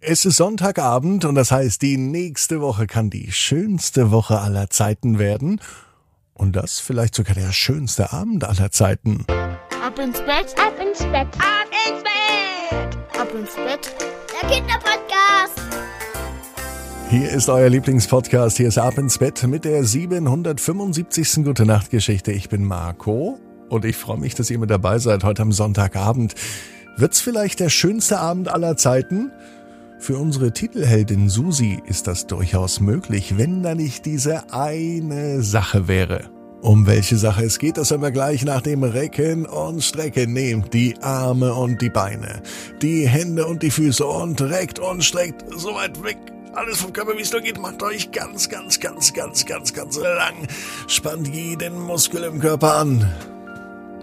Es ist Sonntagabend und das heißt, die nächste Woche kann die schönste Woche aller Zeiten werden. Und das vielleicht sogar der schönste Abend aller Zeiten. Ab ins Bett, ab ins Bett, ab ins Bett, ab ins Bett. Der Kinderpodcast. Hier ist euer Lieblingspodcast. Hier ist Ab ins Bett mit der 775. Gute Nacht Geschichte. Ich bin Marco und ich freue mich, dass ihr mit dabei seid heute am Sonntagabend. Wird's vielleicht der schönste Abend aller Zeiten? Für unsere Titelheldin Susi ist das durchaus möglich, wenn da nicht diese eine Sache wäre. Um welche Sache es geht, das hören wir gleich nach dem Recken und Strecken. Nehmt die Arme und die Beine, die Hände und die Füße und reckt und streckt so weit weg. Alles vom Körper, wie es nur geht, macht euch ganz, ganz, ganz, ganz, ganz, ganz lang. Spannt jeden Muskel im Körper an.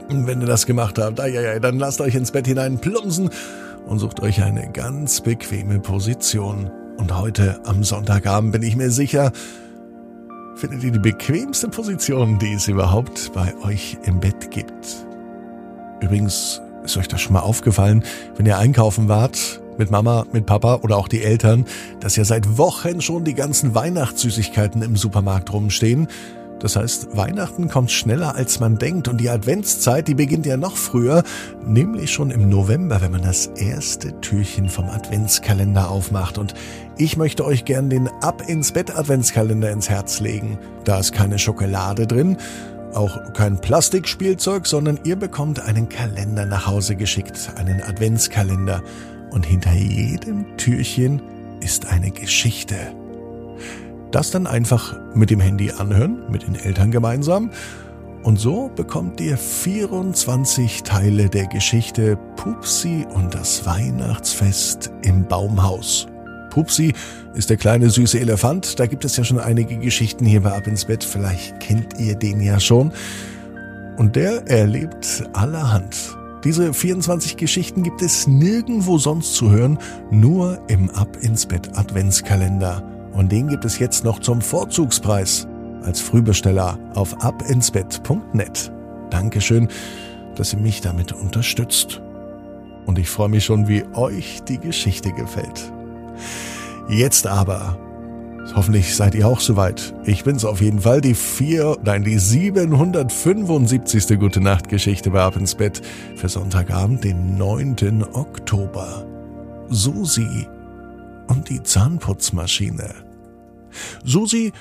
Und wenn ihr das gemacht habt, dann lasst euch ins Bett hinein plumpsen und sucht euch eine ganz bequeme Position. Und heute am Sonntagabend bin ich mir sicher, findet ihr die bequemste Position, die es überhaupt bei euch im Bett gibt. Übrigens, ist euch das schon mal aufgefallen, wenn ihr einkaufen wart, mit Mama, mit Papa oder auch die Eltern, dass ja seit Wochen schon die ganzen Weihnachtssüßigkeiten im Supermarkt rumstehen das heißt, Weihnachten kommt schneller als man denkt und die Adventszeit, die beginnt ja noch früher, nämlich schon im November, wenn man das erste Türchen vom Adventskalender aufmacht. Und ich möchte euch gern den Ab ins Bett Adventskalender ins Herz legen. Da ist keine Schokolade drin, auch kein Plastikspielzeug, sondern ihr bekommt einen Kalender nach Hause geschickt, einen Adventskalender. Und hinter jedem Türchen ist eine Geschichte. Das dann einfach mit dem Handy anhören, mit den Eltern gemeinsam. Und so bekommt ihr 24 Teile der Geschichte Pupsi und das Weihnachtsfest im Baumhaus. Pupsi ist der kleine süße Elefant. Da gibt es ja schon einige Geschichten hier bei Ab ins Bett. Vielleicht kennt ihr den ja schon. Und der erlebt allerhand. Diese 24 Geschichten gibt es nirgendwo sonst zu hören, nur im Ab ins Bett Adventskalender. Und den gibt es jetzt noch zum Vorzugspreis als Frühbesteller auf abinsbett.net. Dankeschön, dass ihr mich damit unterstützt. Und ich freue mich schon, wie euch die Geschichte gefällt. Jetzt aber, hoffentlich seid ihr auch soweit. Ich bin's auf jeden Fall, die vier, nein, die 775. Gute Nacht Geschichte bei Ab ins Bett für Sonntagabend, den 9. Oktober. Susi und die Zahnputzmaschine. Susi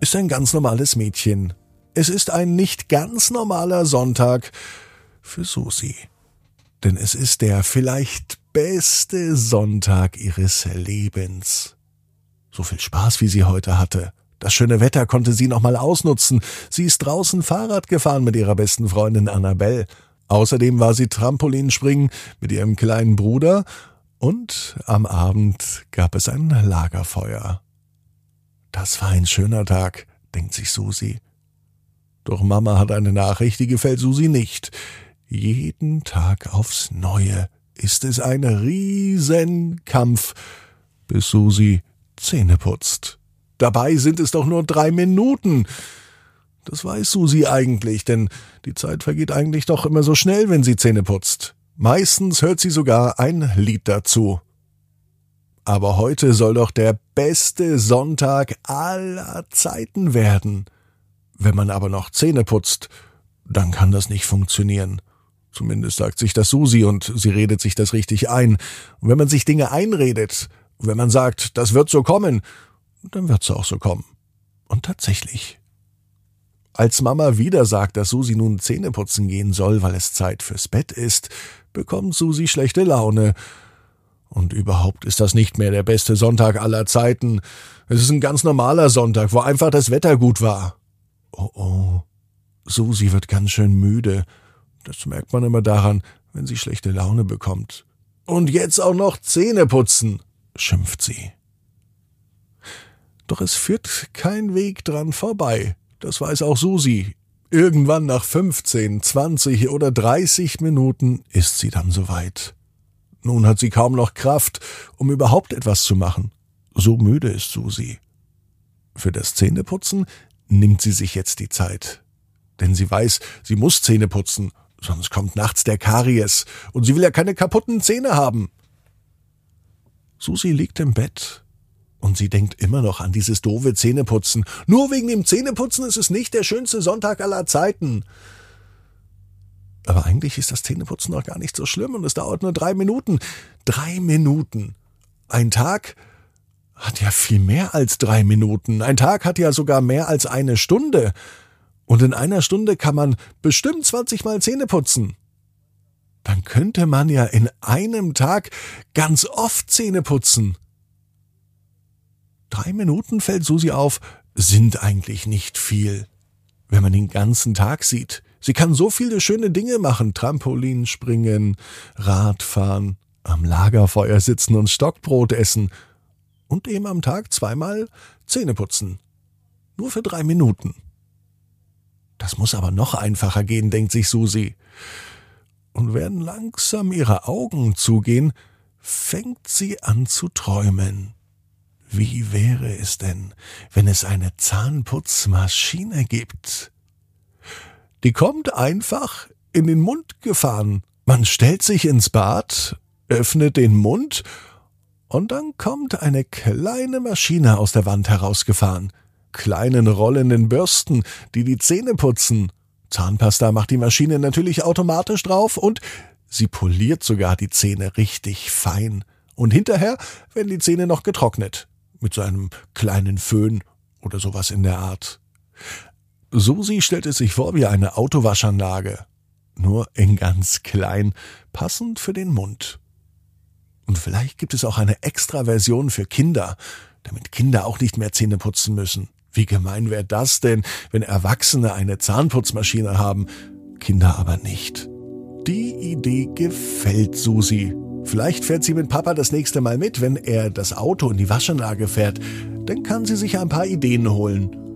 ist ein ganz normales Mädchen. Es ist ein nicht ganz normaler Sonntag für Susi. Denn es ist der vielleicht beste Sonntag ihres Lebens. So viel Spaß, wie sie heute hatte. Das schöne Wetter konnte sie nochmal ausnutzen. Sie ist draußen Fahrrad gefahren mit ihrer besten Freundin Annabelle. Außerdem war sie Trampolinspringen mit ihrem kleinen Bruder und am Abend gab es ein Lagerfeuer. Das war ein schöner Tag, denkt sich Susi. Doch Mama hat eine Nachricht, die gefällt Susi nicht. Jeden Tag aufs Neue ist es ein Riesenkampf, bis Susi Zähne putzt. Dabei sind es doch nur drei Minuten. Das weiß Susi eigentlich, denn die Zeit vergeht eigentlich doch immer so schnell, wenn sie Zähne putzt. Meistens hört sie sogar ein Lied dazu. Aber heute soll doch der beste Sonntag aller Zeiten werden. Wenn man aber noch Zähne putzt, dann kann das nicht funktionieren. Zumindest sagt sich das Susi und sie redet sich das richtig ein. Und wenn man sich Dinge einredet, wenn man sagt, das wird so kommen, dann wird's auch so kommen. Und tatsächlich. Als Mama wieder sagt, dass Susi nun Zähne putzen gehen soll, weil es Zeit fürs Bett ist, bekommt Susi schlechte Laune und überhaupt ist das nicht mehr der beste Sonntag aller Zeiten. Es ist ein ganz normaler Sonntag, wo einfach das Wetter gut war. Oh oh. Susi wird ganz schön müde. Das merkt man immer daran, wenn sie schlechte Laune bekommt. Und jetzt auch noch Zähne putzen, schimpft sie. Doch es führt kein Weg dran vorbei. Das weiß auch Susi. Irgendwann nach 15, 20 oder 30 Minuten ist sie dann soweit. Nun hat sie kaum noch Kraft, um überhaupt etwas zu machen. So müde ist Susi. Für das Zähneputzen nimmt sie sich jetzt die Zeit. Denn sie weiß, sie muss Zähne putzen, sonst kommt nachts der Karies und sie will ja keine kaputten Zähne haben. Susi liegt im Bett und sie denkt immer noch an dieses doofe Zähneputzen. Nur wegen dem Zähneputzen ist es nicht der schönste Sonntag aller Zeiten. Aber eigentlich ist das Zähneputzen noch gar nicht so schlimm und es dauert nur drei Minuten. Drei Minuten. Ein Tag hat ja viel mehr als drei Minuten. Ein Tag hat ja sogar mehr als eine Stunde. Und in einer Stunde kann man bestimmt 20 Mal Zähne putzen. Dann könnte man ja in einem Tag ganz oft Zähne putzen. Drei Minuten fällt Susi auf, sind eigentlich nicht viel, wenn man den ganzen Tag sieht. Sie kann so viele schöne Dinge machen, Trampolin springen, Radfahren, am Lagerfeuer sitzen und Stockbrot essen und eben am Tag zweimal Zähne putzen. Nur für drei Minuten. Das muss aber noch einfacher gehen, denkt sich Susi. Und während langsam ihre Augen zugehen, fängt sie an zu träumen. Wie wäre es denn, wenn es eine Zahnputzmaschine gibt? Die kommt einfach in den Mund gefahren. Man stellt sich ins Bad, öffnet den Mund und dann kommt eine kleine Maschine aus der Wand herausgefahren. Kleinen rollenden Bürsten, die die Zähne putzen. Zahnpasta macht die Maschine natürlich automatisch drauf und sie poliert sogar die Zähne richtig fein. Und hinterher werden die Zähne noch getrocknet mit so einem kleinen Föhn oder sowas in der Art. Susi stellt es sich vor wie eine Autowaschanlage, nur in ganz klein, passend für den Mund. Und vielleicht gibt es auch eine extra Version für Kinder, damit Kinder auch nicht mehr Zähne putzen müssen. Wie gemein wäre das denn, wenn Erwachsene eine Zahnputzmaschine haben, Kinder aber nicht. Die Idee gefällt Susi Vielleicht fährt sie mit Papa das nächste Mal mit, wenn er das Auto in die Waschanlage fährt. Dann kann sie sich ein paar Ideen holen.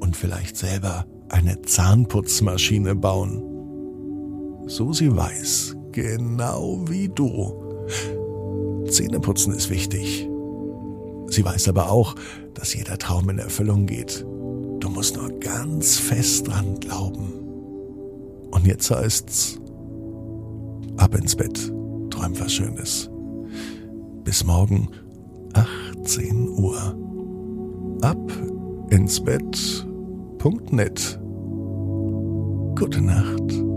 Und vielleicht selber eine Zahnputzmaschine bauen. So sie weiß, genau wie du. Zähneputzen ist wichtig. Sie weiß aber auch, dass jeder Traum in Erfüllung geht. Du musst nur ganz fest dran glauben. Und jetzt heißt's ab ins Bett träum was Schönes. Bis morgen 18 Uhr. Ab ins Bett.net. Gute Nacht.